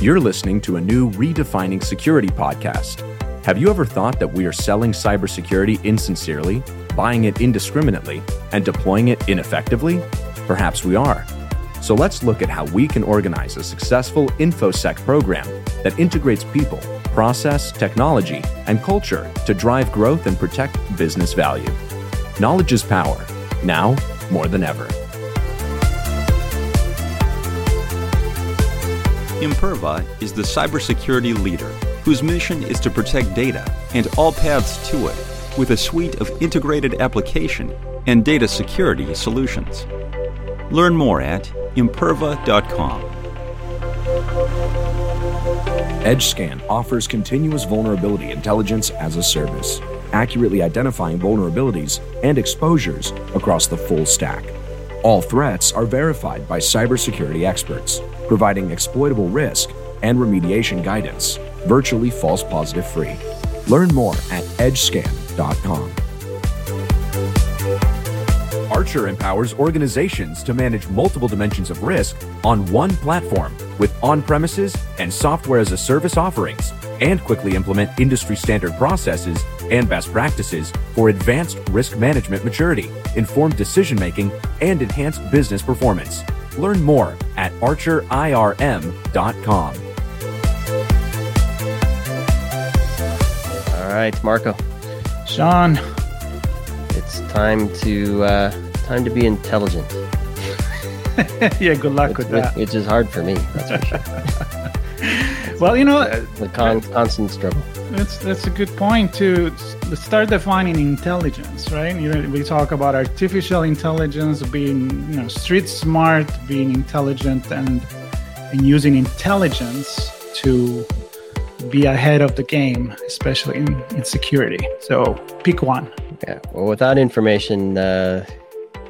You're listening to a new Redefining Security podcast. Have you ever thought that we are selling cybersecurity insincerely, buying it indiscriminately, and deploying it ineffectively? Perhaps we are. So let's look at how we can organize a successful InfoSec program that integrates people, process, technology, and culture to drive growth and protect business value. Knowledge is power, now more than ever. Imperva is the cybersecurity leader whose mission is to protect data and all paths to it with a suite of integrated application and data security solutions. Learn more at imperva.com. EdgeScan offers continuous vulnerability intelligence as a service, accurately identifying vulnerabilities and exposures across the full stack. All threats are verified by cybersecurity experts, providing exploitable risk and remediation guidance, virtually false positive free. Learn more at edgescan.com. Archer empowers organizations to manage multiple dimensions of risk on one platform with on premises and software as a service offerings, and quickly implement industry standard processes and best practices for advanced risk management maturity, informed decision making, and enhanced business performance. Learn more at archerirm.com. All right, Marco. Sean. It's time to uh, time to be intelligent. yeah, good luck with that. Which is hard for me, that's for sure. well, you know, the con- constant struggle. That's that's a good point to start defining intelligence, right? You know, we talk about artificial intelligence being, you know, street smart, being intelligent, and and using intelligence to be ahead of the game, especially in, in security. So pick one. Yeah. Well, without information, uh,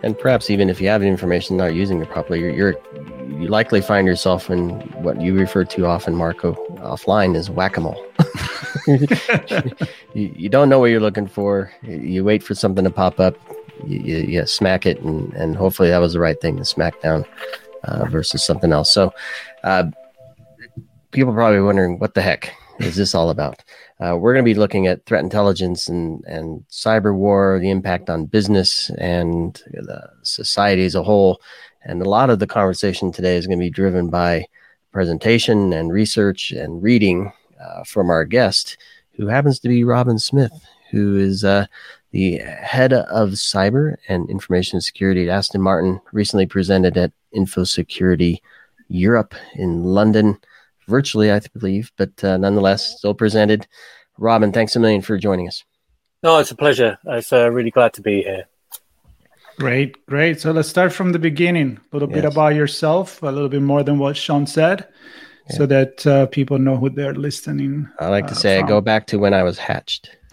and perhaps even if you have information not using it properly, you're, you're you likely find yourself in what you refer to often, Marco, offline as whack-a-mole. you, you, don't know what you're looking for. You wait for something to pop up. You, you, you smack it, and, and hopefully that was the right thing to smack down uh, versus something else. So, uh, people probably wondering what the heck is this all about? Uh, we're going to be looking at threat intelligence and, and cyber war, the impact on business and the society as a whole. And a lot of the conversation today is going to be driven by presentation and research and reading uh, from our guest, who happens to be Robin Smith, who is uh, the head of cyber and information security at Aston Martin, recently presented at InfoSecurity Europe in London virtually, I believe, but uh, nonetheless, still presented. Robin, thanks a million for joining us. No, it's a pleasure. I'm uh, really glad to be here. Great, great. So let's start from the beginning. A little yes. bit about yourself, a little bit more than what Sean said, yeah. so that uh, people know who they're listening. I like to uh, say from. I go back to when I was hatched.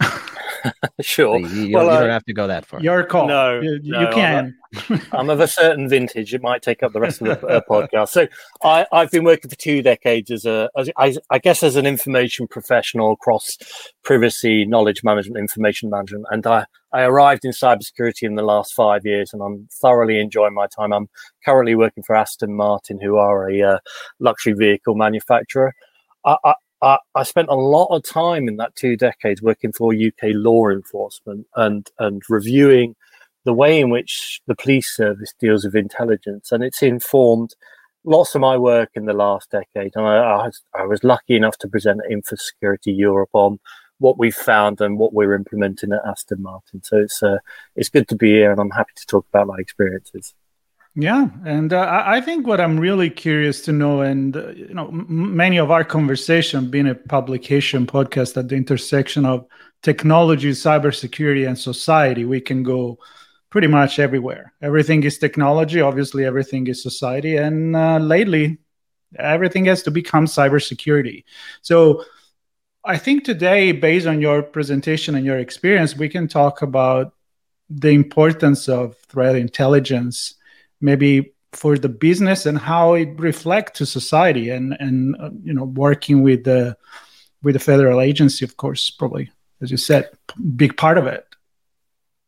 sure. You, you, well, you, don't uh, have to go that far. Your call. No, you, no, you can. I'm, I'm, of a certain vintage. It might take up the rest of the uh, podcast. So I, have been working for two decades as a, as, I, I guess, as an information professional across privacy, knowledge management, information management, and I, I arrived in cybersecurity in the last five years, and I'm thoroughly enjoying my time. I'm currently working for Aston Martin, who are a uh, luxury vehicle manufacturer. I, I, spent a lot of time in that two decades working for UK law enforcement and and reviewing the way in which the police service deals with intelligence, and it's informed lots of my work in the last decade. And I, I, was, I was lucky enough to present at InfoSecurity Europe on what we've found and what we're implementing at Aston Martin. So it's uh, it's good to be here, and I'm happy to talk about my experiences. Yeah, and uh, I think what I'm really curious to know, and uh, you know, m- many of our conversation being a publication podcast at the intersection of technology, cybersecurity, and society, we can go pretty much everywhere. Everything is technology, obviously. Everything is society, and uh, lately, Everything has to become cybersecurity. So I think today, based on your presentation and your experience, we can talk about the importance of threat intelligence, maybe for the business and how it reflects to society, and and uh, you know working with the with the federal agency, of course, probably as you said, big part of it.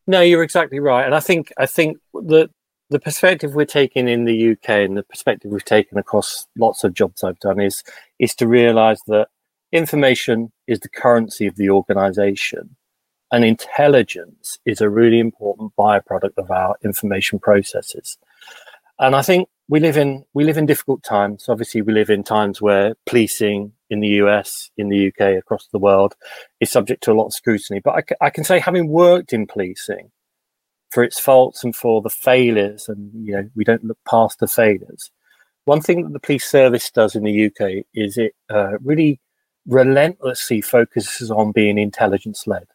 No, you're exactly right, and I think I think that the perspective we're taking in the UK and the perspective we've taken across lots of jobs I've done is is to realise that information is the currency of the organisation, and intelligence is a really important byproduct of our information processes. And I think we live in we live in difficult times. Obviously, we live in times where policing in the US, in the UK, across the world is subject to a lot of scrutiny. But I, I can say, having worked in policing, for its faults and for the failures, and you know we don't look past the failures. One thing that the police service does in the UK is it uh, really relentlessly focuses on being intelligence led.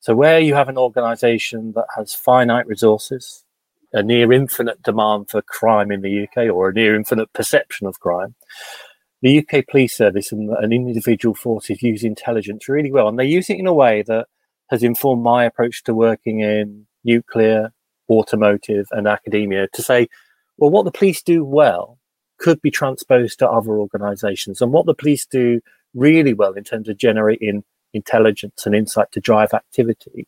So where you have an organisation that has finite resources, a near infinite demand for crime in the UK, or a near infinite perception of crime, the UK police service and, and individual forces use intelligence really well, and they use it in a way that has informed my approach to working in nuclear, automotive, and academia to say, well, what the police do well could be transposed to other organizations. And what the police do really well in terms of generating intelligence and insight to drive activity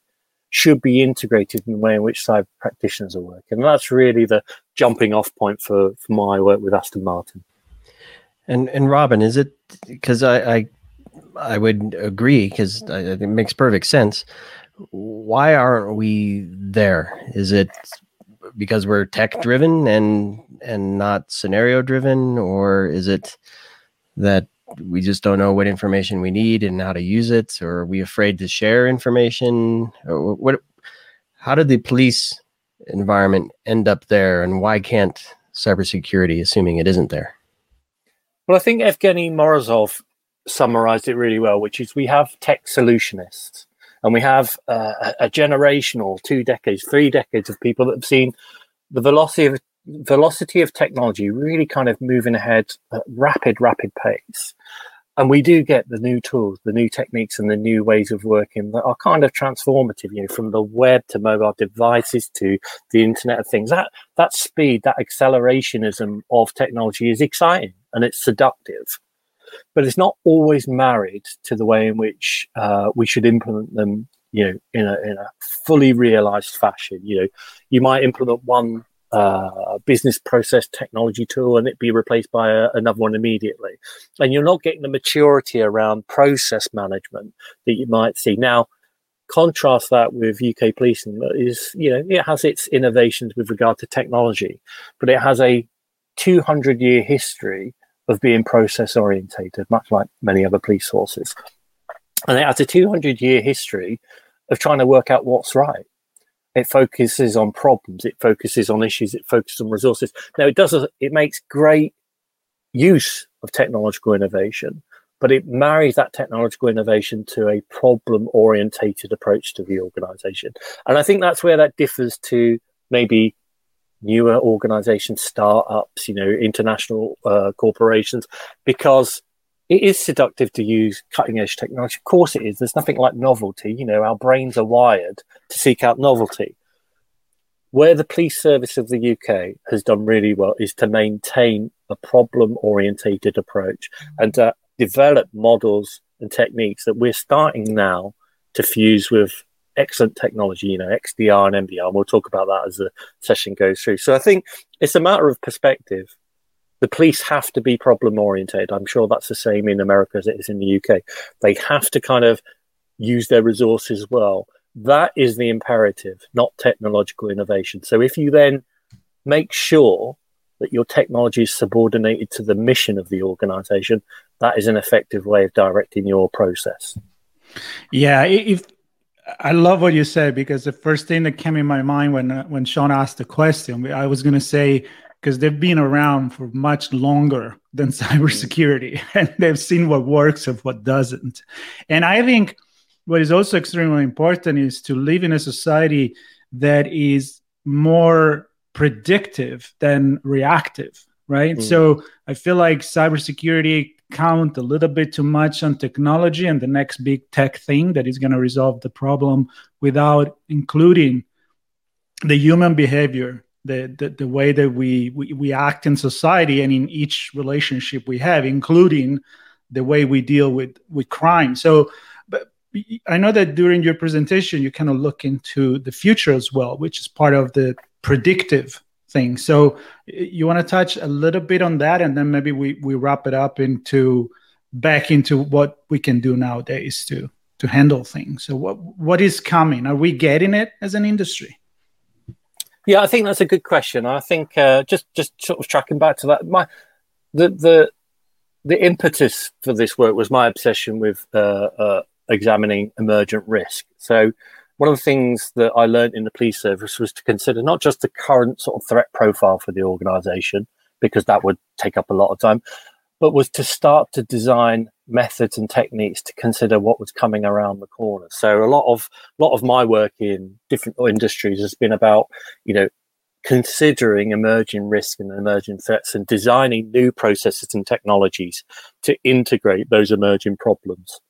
should be integrated in the way in which cyber practitioners are working. And that's really the jumping off point for, for my work with Aston Martin. And and Robin, is it because I, I I would agree because it makes perfect sense why aren't we there? Is it because we're tech driven and and not scenario driven, or is it that we just don't know what information we need and how to use it, or are we afraid to share information? Or what? How did the police environment end up there, and why can't cybersecurity, assuming it isn't there? Well, I think Evgeny Morozov summarized it really well, which is we have tech solutionists and we have uh, a generation or two decades, three decades of people that have seen the velocity of velocity of technology really kind of moving ahead at rapid, rapid pace. And we do get the new tools, the new techniques, and the new ways of working that are kind of transformative. You know, from the web to mobile devices to the Internet of Things. That that speed, that accelerationism of technology is exciting and it's seductive but it's not always married to the way in which uh, we should implement them. You know, in a in a fully realized fashion. You know, you might implement one uh, business process technology tool and it be replaced by a, another one immediately. And you're not getting the maturity around process management that you might see. Now, contrast that with UK policing that is, you know, it has its innovations with regard to technology, but it has a 200 year history of being process orientated, much like many other police forces. And it has a 200 year history of trying to work out what's right. It focuses on problems, it focuses on issues, it focuses on resources. Now, it does, it makes great use of technological innovation, but it marries that technological innovation to a problem orientated approach to the organization. And I think that's where that differs to maybe newer organizations, startups, you know, international uh, corporations, because it is seductive to use cutting edge technology. Of course, it is. There's nothing like novelty. You know, our brains are wired to seek out novelty. Where the police service of the UK has done really well is to maintain a problem orientated approach and to develop models and techniques that we're starting now to fuse with excellent technology, you know, XDR and MDR. And we'll talk about that as the session goes through. So I think it's a matter of perspective. The police have to be problem oriented. I'm sure that's the same in America as it is in the UK. They have to kind of use their resources well. That is the imperative, not technological innovation. So if you then make sure that your technology is subordinated to the mission of the organization, that is an effective way of directing your process. Yeah, if I love what you said because the first thing that came in my mind when when Sean asked the question, I was going to say because they've been around for much longer than cybersecurity and they've seen what works and what doesn't. And I think what is also extremely important is to live in a society that is more predictive than reactive. right? Mm. So I feel like cybersecurity count a little bit too much on technology and the next big tech thing that is going to resolve the problem without including the human behavior the, the, the way that we, we, we act in society and in each relationship we have including the way we deal with with crime so but i know that during your presentation you kind of look into the future as well which is part of the predictive thing. So you want to touch a little bit on that, and then maybe we we wrap it up into back into what we can do nowadays to to handle things. So what what is coming? Are we getting it as an industry? Yeah, I think that's a good question. I think uh, just just sort of tracking back to that, my the the the impetus for this work was my obsession with uh, uh, examining emergent risk. So one of the things that I learned in the police service was to consider not just the current sort of threat profile for the organization, because that would take up a lot of time, but was to start to design methods and techniques to consider what was coming around the corner. So a lot of a lot of my work in different industries has been about, you know, considering emerging risk and emerging threats and designing new processes and technologies to integrate those emerging problems.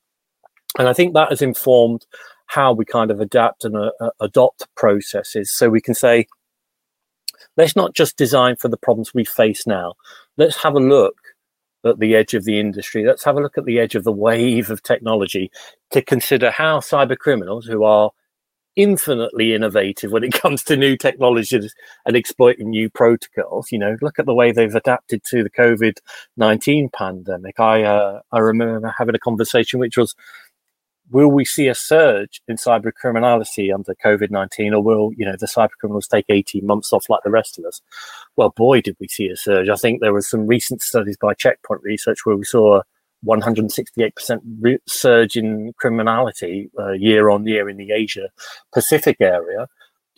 And I think that has informed how we kind of adapt and uh, uh, adopt processes so we can say let's not just design for the problems we face now let's have a look at the edge of the industry let's have a look at the edge of the wave of technology to consider how cyber criminals who are infinitely innovative when it comes to new technologies and exploiting new protocols. You know, look at the way they've adapted to the COVID nineteen pandemic. I uh, I remember having a conversation which was will we see a surge in cyber criminality under COVID 19, or will, you know, the cyber criminals take 18 months off like the rest of us? Well, boy, did we see a surge. I think there were some recent studies by Checkpoint Research where we saw a 168% re- surge in criminality uh, year on year in the Asia Pacific area.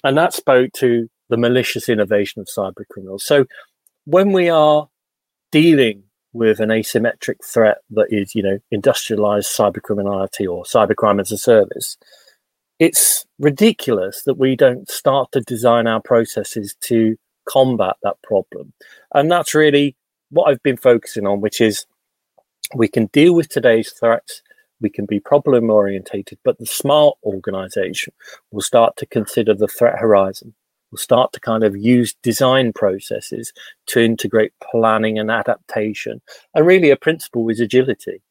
And that spoke to the malicious innovation of cyber criminals. So when we are dealing with an asymmetric threat that is, you know, industrialized cybercriminality or cybercrime as a service, it's ridiculous that we don't start to design our processes to combat that problem. And that's really what I've been focusing on, which is we can deal with today's threats, we can be problem orientated, but the smart organization will start to consider the threat horizon start to kind of use design processes to integrate planning and adaptation. And really, a principle is agility.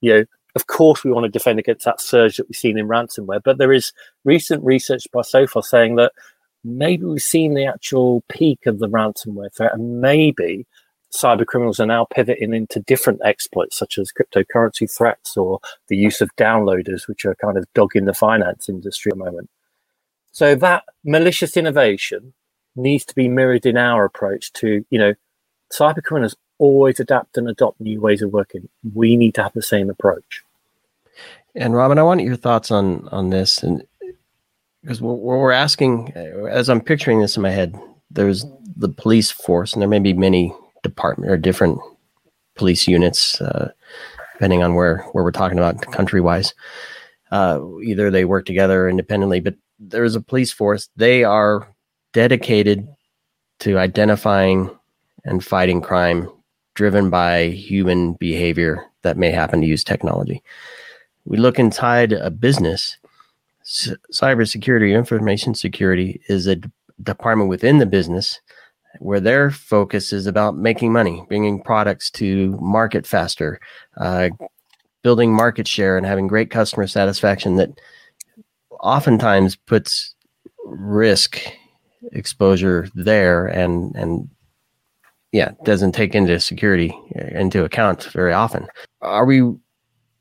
You know, of course, we want to defend against that surge that we've seen in ransomware, but there is recent research by Sophos saying that maybe we've seen the actual peak of the ransomware threat, and maybe cyber criminals are now pivoting into different exploits such as cryptocurrency threats or the use of downloaders, which are kind of dogging the finance industry at the moment. So that malicious innovation needs to be mirrored in our approach to, you know, cyber criminals always adapt and adopt new ways of working. We need to have the same approach. And Robin, I want your thoughts on on this, and because what we're asking, as I'm picturing this in my head, there's the police force, and there may be many department or different police units, uh, depending on where where we're talking about country wise. Uh, either they work together independently, but there's a police force. They are dedicated to identifying and fighting crime driven by human behavior that may happen to use technology. We look inside a business. C- cybersecurity, information security is a d- department within the business where their focus is about making money, bringing products to market faster, uh, building market share, and having great customer satisfaction that oftentimes puts risk exposure there and and yeah doesn't take into security uh, into account very often. Are we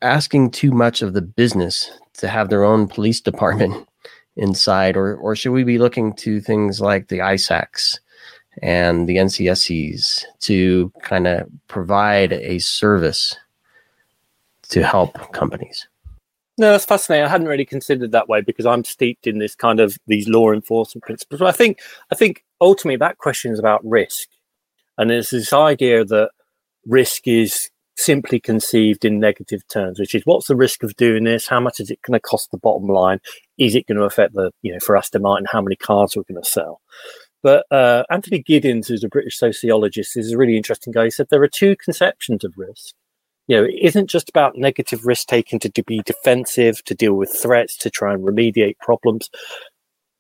asking too much of the business to have their own police department inside or or should we be looking to things like the ISACs and the NCSCs to kind of provide a service to help companies no, that's fascinating. I hadn't really considered that way because I'm steeped in this kind of these law enforcement principles. But I think I think ultimately that question is about risk, and there's this idea that risk is simply conceived in negative terms, which is what's the risk of doing this? How much is it going to cost the bottom line? Is it going to affect the you know for Aston Martin how many cars we're going to sell? But uh, Anthony Giddens, who's a British sociologist, is a really interesting guy. He said there are two conceptions of risk. You know, it isn't just about negative risk taking to be defensive, to deal with threats, to try and remediate problems.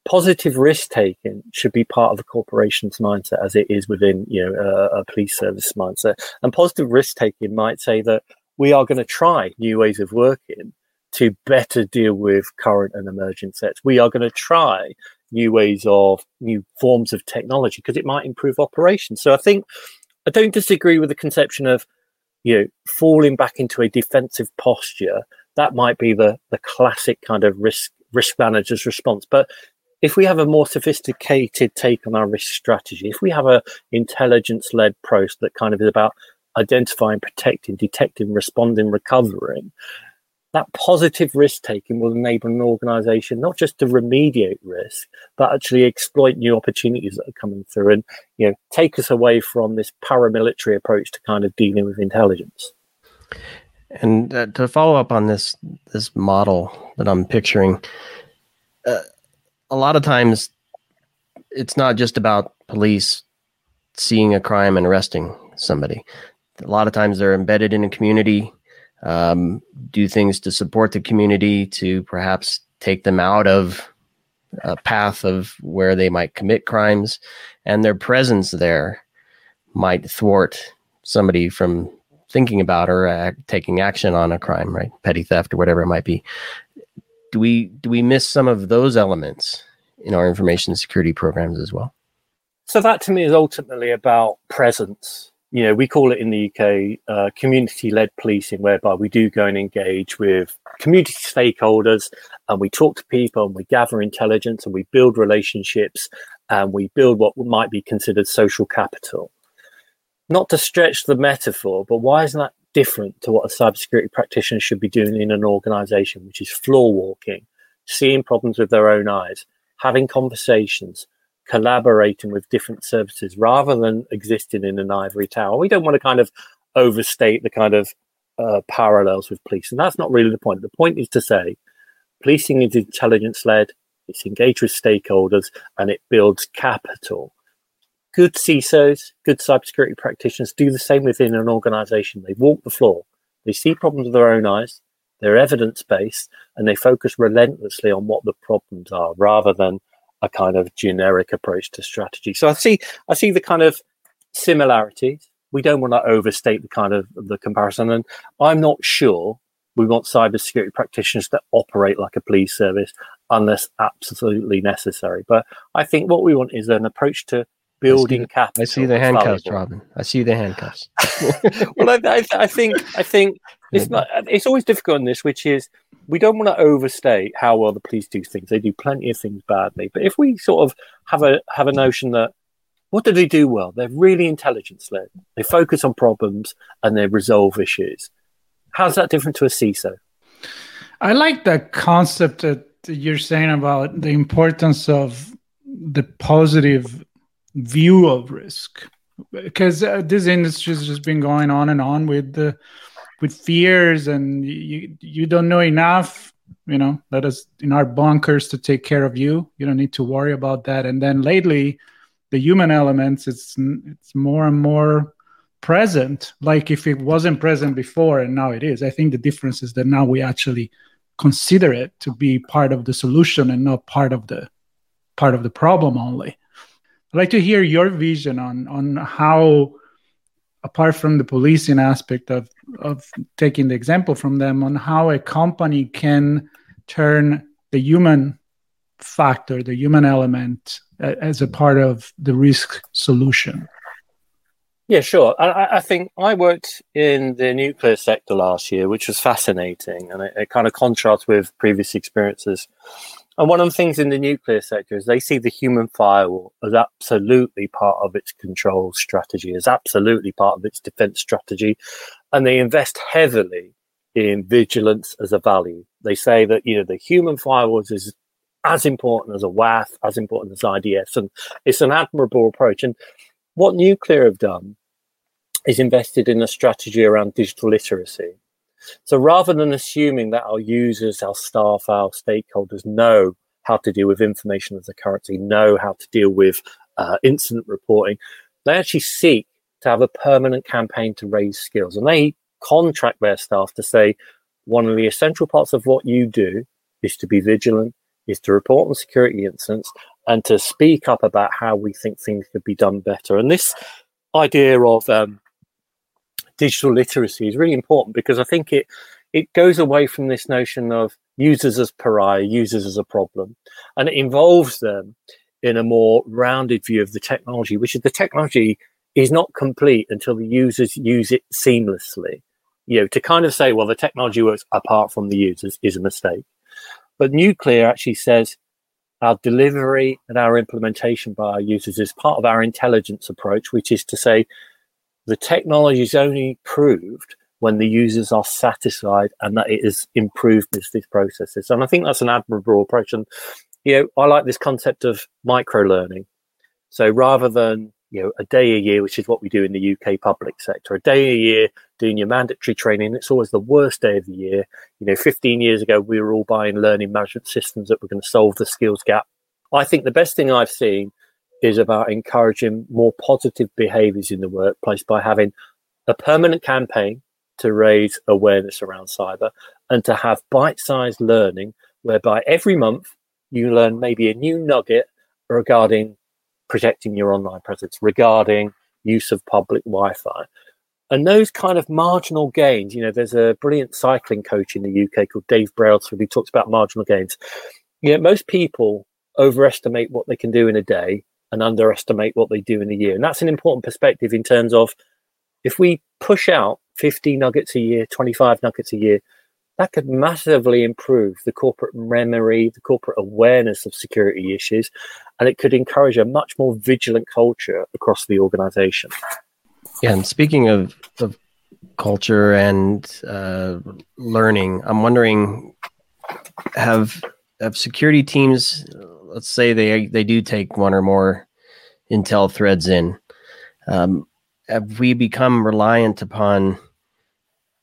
Positive risk taking should be part of a corporation's mindset, as it is within you know a, a police service mindset. And positive risk taking might say that we are going to try new ways of working to better deal with current and emerging threats. We are going to try new ways of new forms of technology because it might improve operations. So I think I don't disagree with the conception of you know falling back into a defensive posture. That might be the the classic kind of risk risk manager's response. But if we have a more sophisticated take on our risk strategy, if we have a intelligence led approach that kind of is about identifying, protecting, detecting, responding, recovering, that positive risk taking will enable an organization not just to remediate risk, but actually exploit new opportunities that are coming through and, you know, take us away from this paramilitary approach to kind of dealing with intelligence. And uh, to follow up on this this model that I'm picturing, uh, a lot of times it's not just about police seeing a crime and arresting somebody. A lot of times they're embedded in a community um, do things to support the community to perhaps take them out of a path of where they might commit crimes. And their presence there might thwart somebody from thinking about or act, taking action on a crime right? Petty theft or whatever it might be. Do we do we miss some of those elements in our information security programs as well? So that to me is ultimately about presence you know, we call it in the UK uh, community led policing, whereby we do go and engage with community stakeholders and we talk to people and we gather intelligence and we build relationships and we build what might be considered social capital. Not to stretch the metaphor, but why isn't that different to what a cybersecurity practitioner should be doing in an organization, which is floor walking, seeing problems with their own eyes, having conversations, collaborating with different services rather than existing in an ivory tower. We don't want to kind of overstate the kind of uh, parallels with policing. That's not really the point. The point is to say policing is intelligence led, it's engaged with stakeholders, and it builds capital. Good CISOs, good cybersecurity practitioners do the same within an organization. They walk the floor, they see problems with their own eyes, they're evidence based, and they focus relentlessly on what the problems are rather than a kind of generic approach to strategy. So I see I see the kind of similarities. We don't want to overstate the kind of the comparison, and I'm not sure we want cybersecurity practitioners to operate like a police service unless absolutely necessary. But I think what we want is an approach to building capital. I see the handcuffs, Robin. I see the handcuffs. well, I, I, I, think I think it's not. It's always difficult in this, which is we don't want to overstate how well the police do things. They do plenty of things badly, but if we sort of have a have a notion that what do they do well? They're really intelligence led. They focus on problems and they resolve issues. How's that different to a CISO? I like the concept that you're saying about the importance of the positive view of risk because uh, this industry has just been going on and on with the with fears and you you don't know enough you know let us in our bunkers to take care of you. You don't need to worry about that. And then lately the human elements it's it's more and more present. Like if it wasn't present before and now it is i think the difference is that now we actually consider it to be part of the solution and not part of the part of the problem only. I'd like to hear your vision on on how apart from the policing aspect of of taking the example from them on how a company can turn the human factor the human element as a part of the risk solution. Yeah sure. I, I think i worked in the nuclear sector last year which was fascinating and it, it kind of contrasts with previous experiences and one of the things in the nuclear sector is they see the human firewall as absolutely part of its control strategy, as absolutely part of its defense strategy. And they invest heavily in vigilance as a value. They say that, you know, the human firewall is as important as a WAF, as important as IDS. And it's an admirable approach. And what nuclear have done is invested in a strategy around digital literacy. So rather than assuming that our users, our staff, our stakeholders know how to deal with information as a currency, know how to deal with uh, incident reporting. They actually seek to have a permanent campaign to raise skills, and they contract their staff to say one of the essential parts of what you do is to be vigilant, is to report on security incidents, and to speak up about how we think things could be done better. And this idea of um, digital literacy is really important because I think it it goes away from this notion of users as pariah, users as a problem, and it involves them in a more rounded view of the technology, which is the technology is not complete until the users use it seamlessly. You know, to kind of say, well, the technology works apart from the users is a mistake. But Nuclear actually says our delivery and our implementation by our users is part of our intelligence approach, which is to say the technology is only proved when the users are satisfied and that it has improved business processes. And I think that's an admirable approach. And you know, I like this concept of micro learning. So rather than you know a day a year, which is what we do in the UK public sector, a day a year doing your mandatory training, it's always the worst day of the year. You know, 15 years ago we were all buying learning management systems that were going to solve the skills gap. I think the best thing I've seen is about encouraging more positive behaviors in the workplace by having a permanent campaign to raise awareness around cyber and to have bite sized learning whereby every month you learn maybe a new nugget regarding protecting your online presence, regarding use of public Wi Fi. And those kind of marginal gains, you know, there's a brilliant cycling coach in the UK called Dave Brailsford who talks about marginal gains. You know, most people overestimate what they can do in a day and underestimate what they do in a year. And that's an important perspective in terms of if we push out 50 nuggets a year, 25 nuggets a year, that could massively improve the corporate memory, the corporate awareness of security issues, and it could encourage a much more vigilant culture across the organization. Yeah, and speaking of, of culture and uh, learning, I'm wondering have have security teams, let's say they they do take one or more intel threads in, um, have we become reliant upon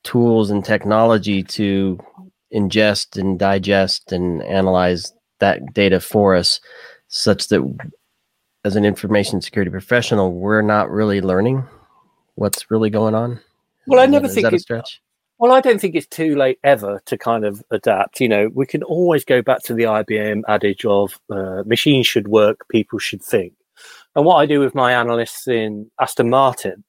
tools and technology to ingest and digest and analyze that data for us such that as an information security professional we're not really learning what's really going on? Well i never is think that a stretch well i don't think it's too late ever to kind of adapt you know we can always go back to the ibm adage of uh, machines should work people should think and what I do with my analysts in Aston Martin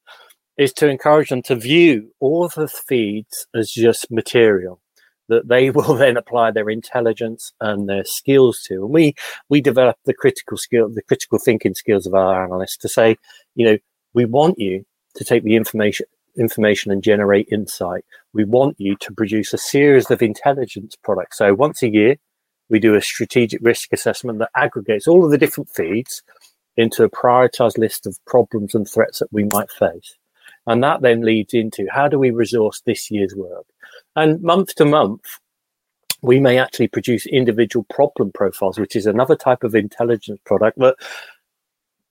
is to encourage them to view all of the feeds as just material that they will then apply their intelligence and their skills to. And we we develop the critical skill, the critical thinking skills of our analysts to say, you know, we want you to take the information information and generate insight. We want you to produce a series of intelligence products. So once a year, we do a strategic risk assessment that aggregates all of the different feeds into a prioritized list of problems and threats that we might face. And that then leads into how do we resource this year's work? And month to month, we may actually produce individual problem profiles, which is another type of intelligence product that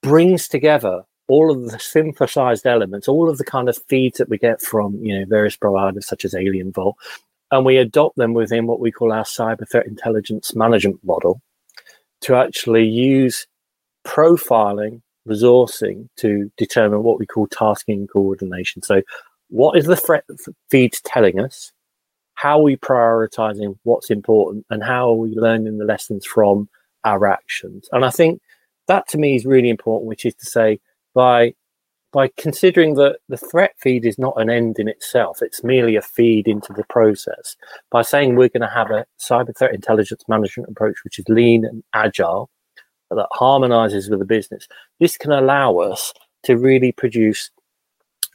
brings together all of the synthesized elements, all of the kind of feeds that we get from you know various providers such as AlienVault, and we adopt them within what we call our cyber threat intelligence management model to actually use profiling, resourcing to determine what we call tasking coordination. So, what is the threat feed telling us? How are we prioritizing what's important? And how are we learning the lessons from our actions? And I think that to me is really important, which is to say, by by considering that the threat feed is not an end in itself, it's merely a feed into the process. By saying we're going to have a cyber threat intelligence management approach, which is lean and agile, that harmonizes with the business. This can allow us to really produce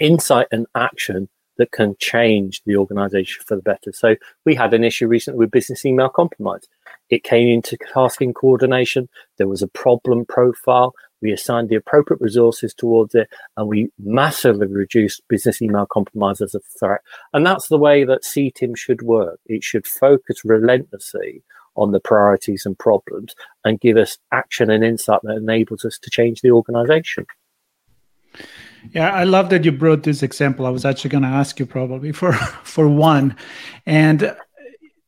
insight and action that can change the organization for the better. So we had an issue recently with business email compromise. It came into tasking coordination. There was a problem profile. We assigned the appropriate resources towards it and we massively reduced business email compromise as a threat. And that's the way that CTIM should work. It should focus relentlessly on the priorities and problems and give us action and insight that enables us to change the organization. Yeah, I love that you brought this example. I was actually going to ask you probably for for one, and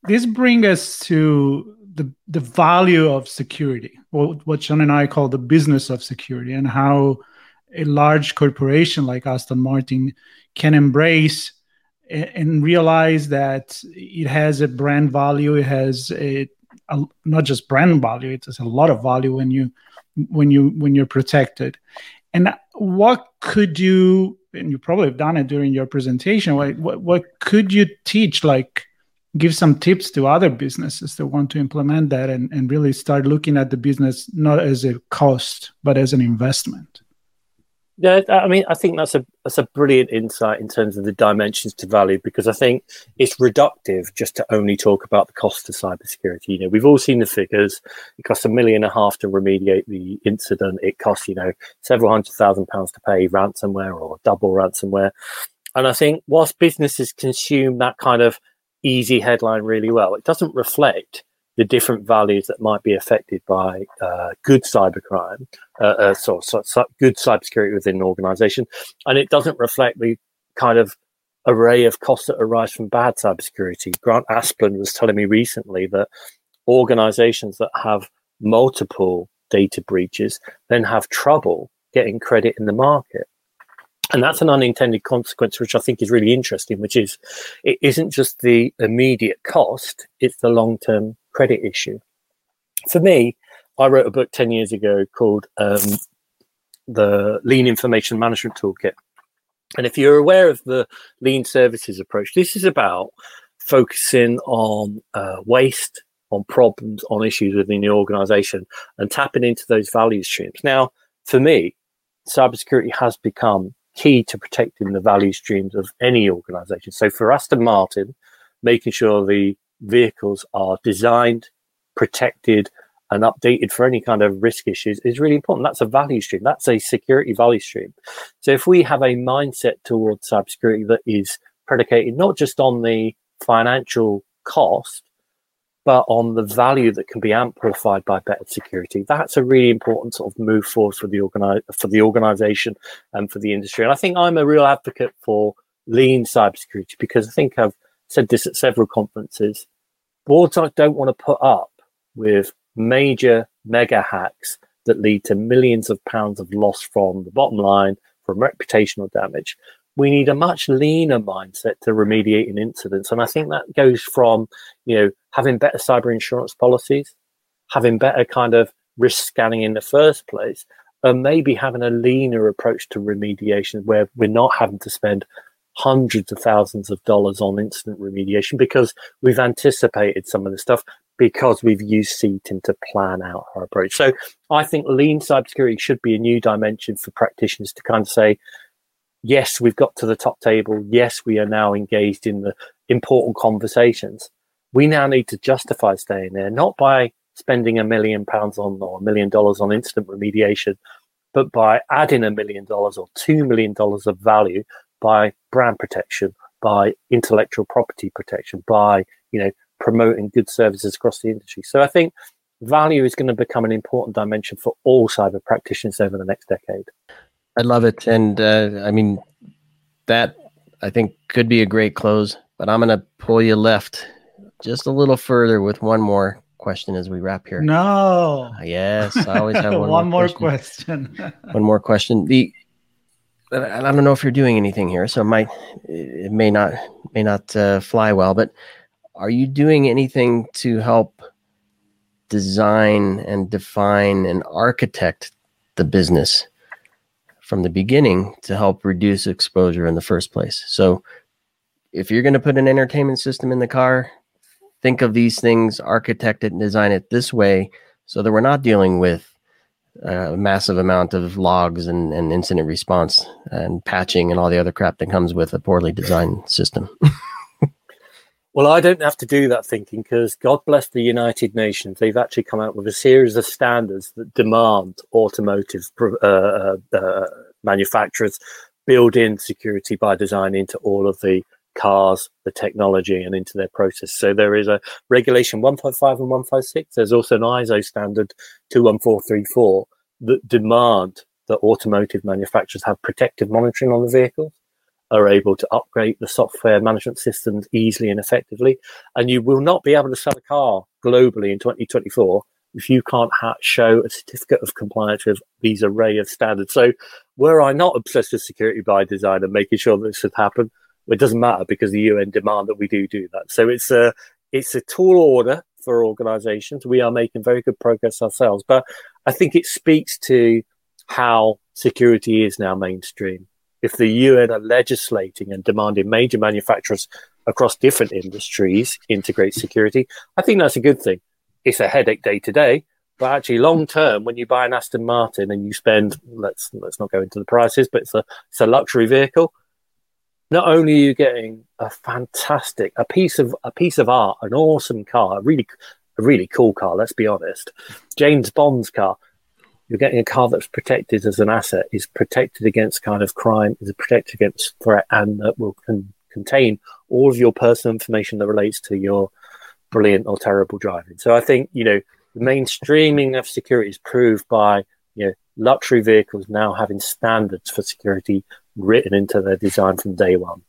this brings us to the the value of security, what, what Sean and I call the business of security, and how a large corporation like Aston Martin can embrace and realize that it has a brand value it has a, a, not just brand value it has a lot of value when you when you when you're protected. And what could you and you probably have done it during your presentation what, what, what could you teach like give some tips to other businesses that want to implement that and, and really start looking at the business not as a cost but as an investment yeah, I mean, I think that's a that's a brilliant insight in terms of the dimensions to value because I think it's reductive just to only talk about the cost of cybersecurity. You know, we've all seen the figures. It costs a million and a half to remediate the incident. It costs you know several hundred thousand pounds to pay ransomware or double ransomware. And I think whilst businesses consume that kind of easy headline really well, it doesn't reflect the different values that might be affected by uh, good cybercrime, uh, uh, so, so, so good cybersecurity within an organization. And it doesn't reflect the kind of array of costs that arise from bad cybersecurity. Grant Asplund was telling me recently that organizations that have multiple data breaches then have trouble getting credit in the market. And that's an unintended consequence, which I think is really interesting, which is it isn't just the immediate cost, it's the long term credit issue. For me, I wrote a book 10 years ago called um, The Lean Information Management Toolkit. And if you're aware of the lean services approach, this is about focusing on uh, waste, on problems, on issues within the organization and tapping into those value streams. Now, for me, cybersecurity has become key to protecting the value streams of any organization. So for Aston Martin, making sure the vehicles are designed, protected, and updated for any kind of risk issues is really important. That's a value stream. That's a security value stream. So if we have a mindset towards cybersecurity that is predicated not just on the financial cost, but on the value that can be amplified by better security, that's a really important sort of move forward for the organi- for the organization and for the industry. And I think I'm a real advocate for lean cybersecurity because I think I've said this at several conferences. Boards don't want to put up with major mega hacks that lead to millions of pounds of loss from the bottom line, from reputational damage. We need a much leaner mindset to remediating incidents. And I think that goes from, you know, having better cyber insurance policies, having better kind of risk scanning in the first place, and maybe having a leaner approach to remediation where we're not having to spend hundreds of thousands of dollars on incident remediation because we've anticipated some of the stuff because we've used CTIM to plan out our approach. So I think lean cybersecurity should be a new dimension for practitioners to kind of say, yes, we've got to the top table. Yes, we are now engaged in the important conversations. We now need to justify staying there, not by spending a million pounds on or a million dollars on incident remediation, but by adding a million dollars or two million dollars of value by brand protection, by intellectual property protection, by you know promoting good services across the industry. So I think value is going to become an important dimension for all cyber practitioners over the next decade. I love it, and uh, I mean that I think could be a great close. But I'm going to pull you left just a little further with one more question as we wrap here. No. Uh, yes, I always have one, one more, more question. question. one more question. The I don't know if you're doing anything here, so it might it may not may not uh, fly well. But are you doing anything to help design and define and architect the business from the beginning to help reduce exposure in the first place? So, if you're going to put an entertainment system in the car, think of these things, architect it, and design it this way, so that we're not dealing with a massive amount of logs and, and incident response and patching and all the other crap that comes with a poorly designed system. well, I don't have to do that thinking because God bless the United Nations. They've actually come out with a series of standards that demand automotive uh, uh, uh, manufacturers build in security by design into all of the cars, the technology, and into their process. So there is a regulation 155 and 156. There's also an ISO standard 21434 that demand that automotive manufacturers have protective monitoring on the vehicles. are able to upgrade the software management systems easily and effectively. And you will not be able to sell a car globally in 2024 if you can't ha- show a certificate of compliance with these array of standards. So, were I not obsessed with security by design and making sure that this should happen, it doesn't matter because the UN demand that we do do that. So it's a it's a tall order for organisations. We are making very good progress ourselves, but I think it speaks to how security is now mainstream. If the UN are legislating and demanding major manufacturers across different industries integrate security, I think that's a good thing. It's a headache day to day, but actually long term, when you buy an Aston Martin and you spend let's let's not go into the prices, but it's a it's a luxury vehicle. Not only are you getting a fantastic a piece of a piece of art, an awesome car, a really a really cool car. Let's be honest, James Bond's car you're getting a car that's protected as an asset, is protected against kind of crime, is protected against threat, and that will con- contain all of your personal information that relates to your brilliant or terrible driving. So I think you know the mainstreaming of security is proved by you know luxury vehicles now having standards for security written into their design from day one,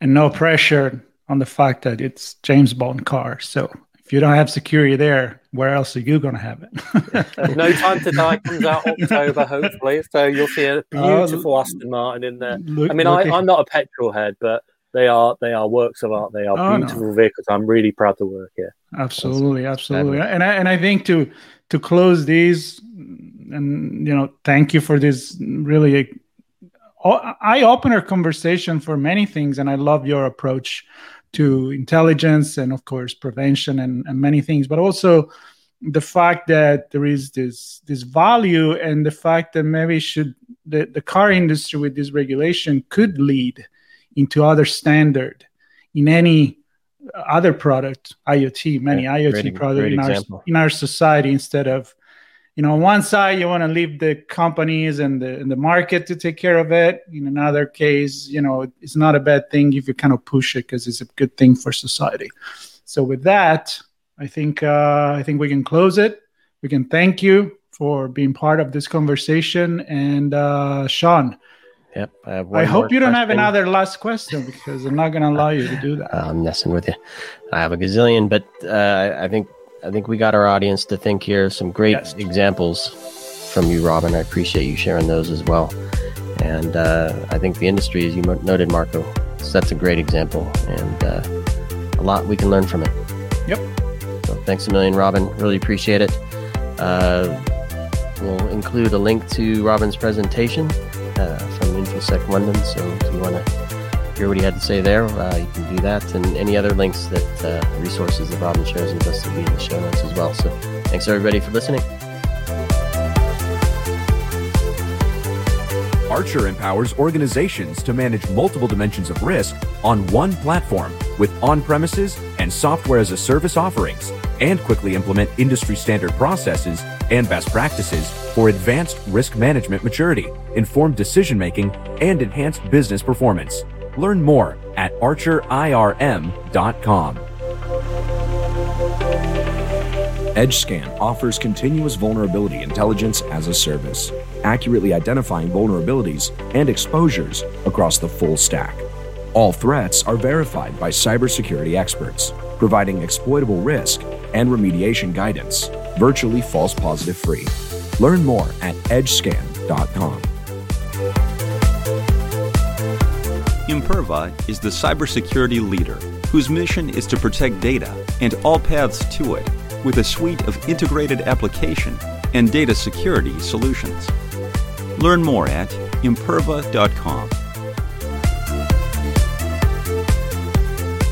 and no pressure on the fact that it's James Bond car. So if you don't have security there, where else are you going to have it? no Time to Die comes out October, hopefully. So you'll see a oh, beautiful Aston Martin in there. Look, I mean, I, am not a petrol head, but they are they are works of art. They are oh, beautiful no. vehicles. I'm really proud to work here. Absolutely, absolutely. And I and I think to to close these, and you know, thank you for this really uh, eye opener conversation for many things, and I love your approach to intelligence and of course prevention and, and many things but also the fact that there is this this value and the fact that maybe should the, the car industry with this regulation could lead into other standard. In any other product iot many yeah, iot great, product great in our in our society instead of you know on one side you want to leave the companies and the, and the market to take care of it. In another case you know it's not a bad thing if you kind of push it because it's a good thing for society. So with that i think uh, i think we can close it. We can thank you for being part of this conversation and uh, sean Yep. I, I hope you don't have another last question because I'm not going to allow you to do that. I'm messing with you. I have a gazillion, but uh, I think I think we got our audience to think here. Some great yes. examples from you, Robin. I appreciate you sharing those as well. And uh, I think the industry, as you noted, Marco, sets a great example and uh, a lot we can learn from it. Yep. So thanks a million, Robin. Really appreciate it. Uh, we'll include a link to Robin's presentation uh, InfoSec London. So if you want to hear what he had to say there, uh, you can do that. And any other links that uh, resources that Robin shares with us will be in the show notes as well. So thanks everybody for listening. Archer empowers organizations to manage multiple dimensions of risk on one platform with on premises and software as a service offerings and quickly implement industry standard processes and best practices for advanced risk management maturity, informed decision making, and enhanced business performance. Learn more at archerirm.com. EdgeScan offers continuous vulnerability intelligence as a service, accurately identifying vulnerabilities and exposures across the full stack. All threats are verified by cybersecurity experts, providing exploitable risk and remediation guidance, virtually false positive free. Learn more at edgescan.com. Imperva is the cybersecurity leader whose mission is to protect data and all paths to it with a suite of integrated application and data security solutions. Learn more at imperva.com.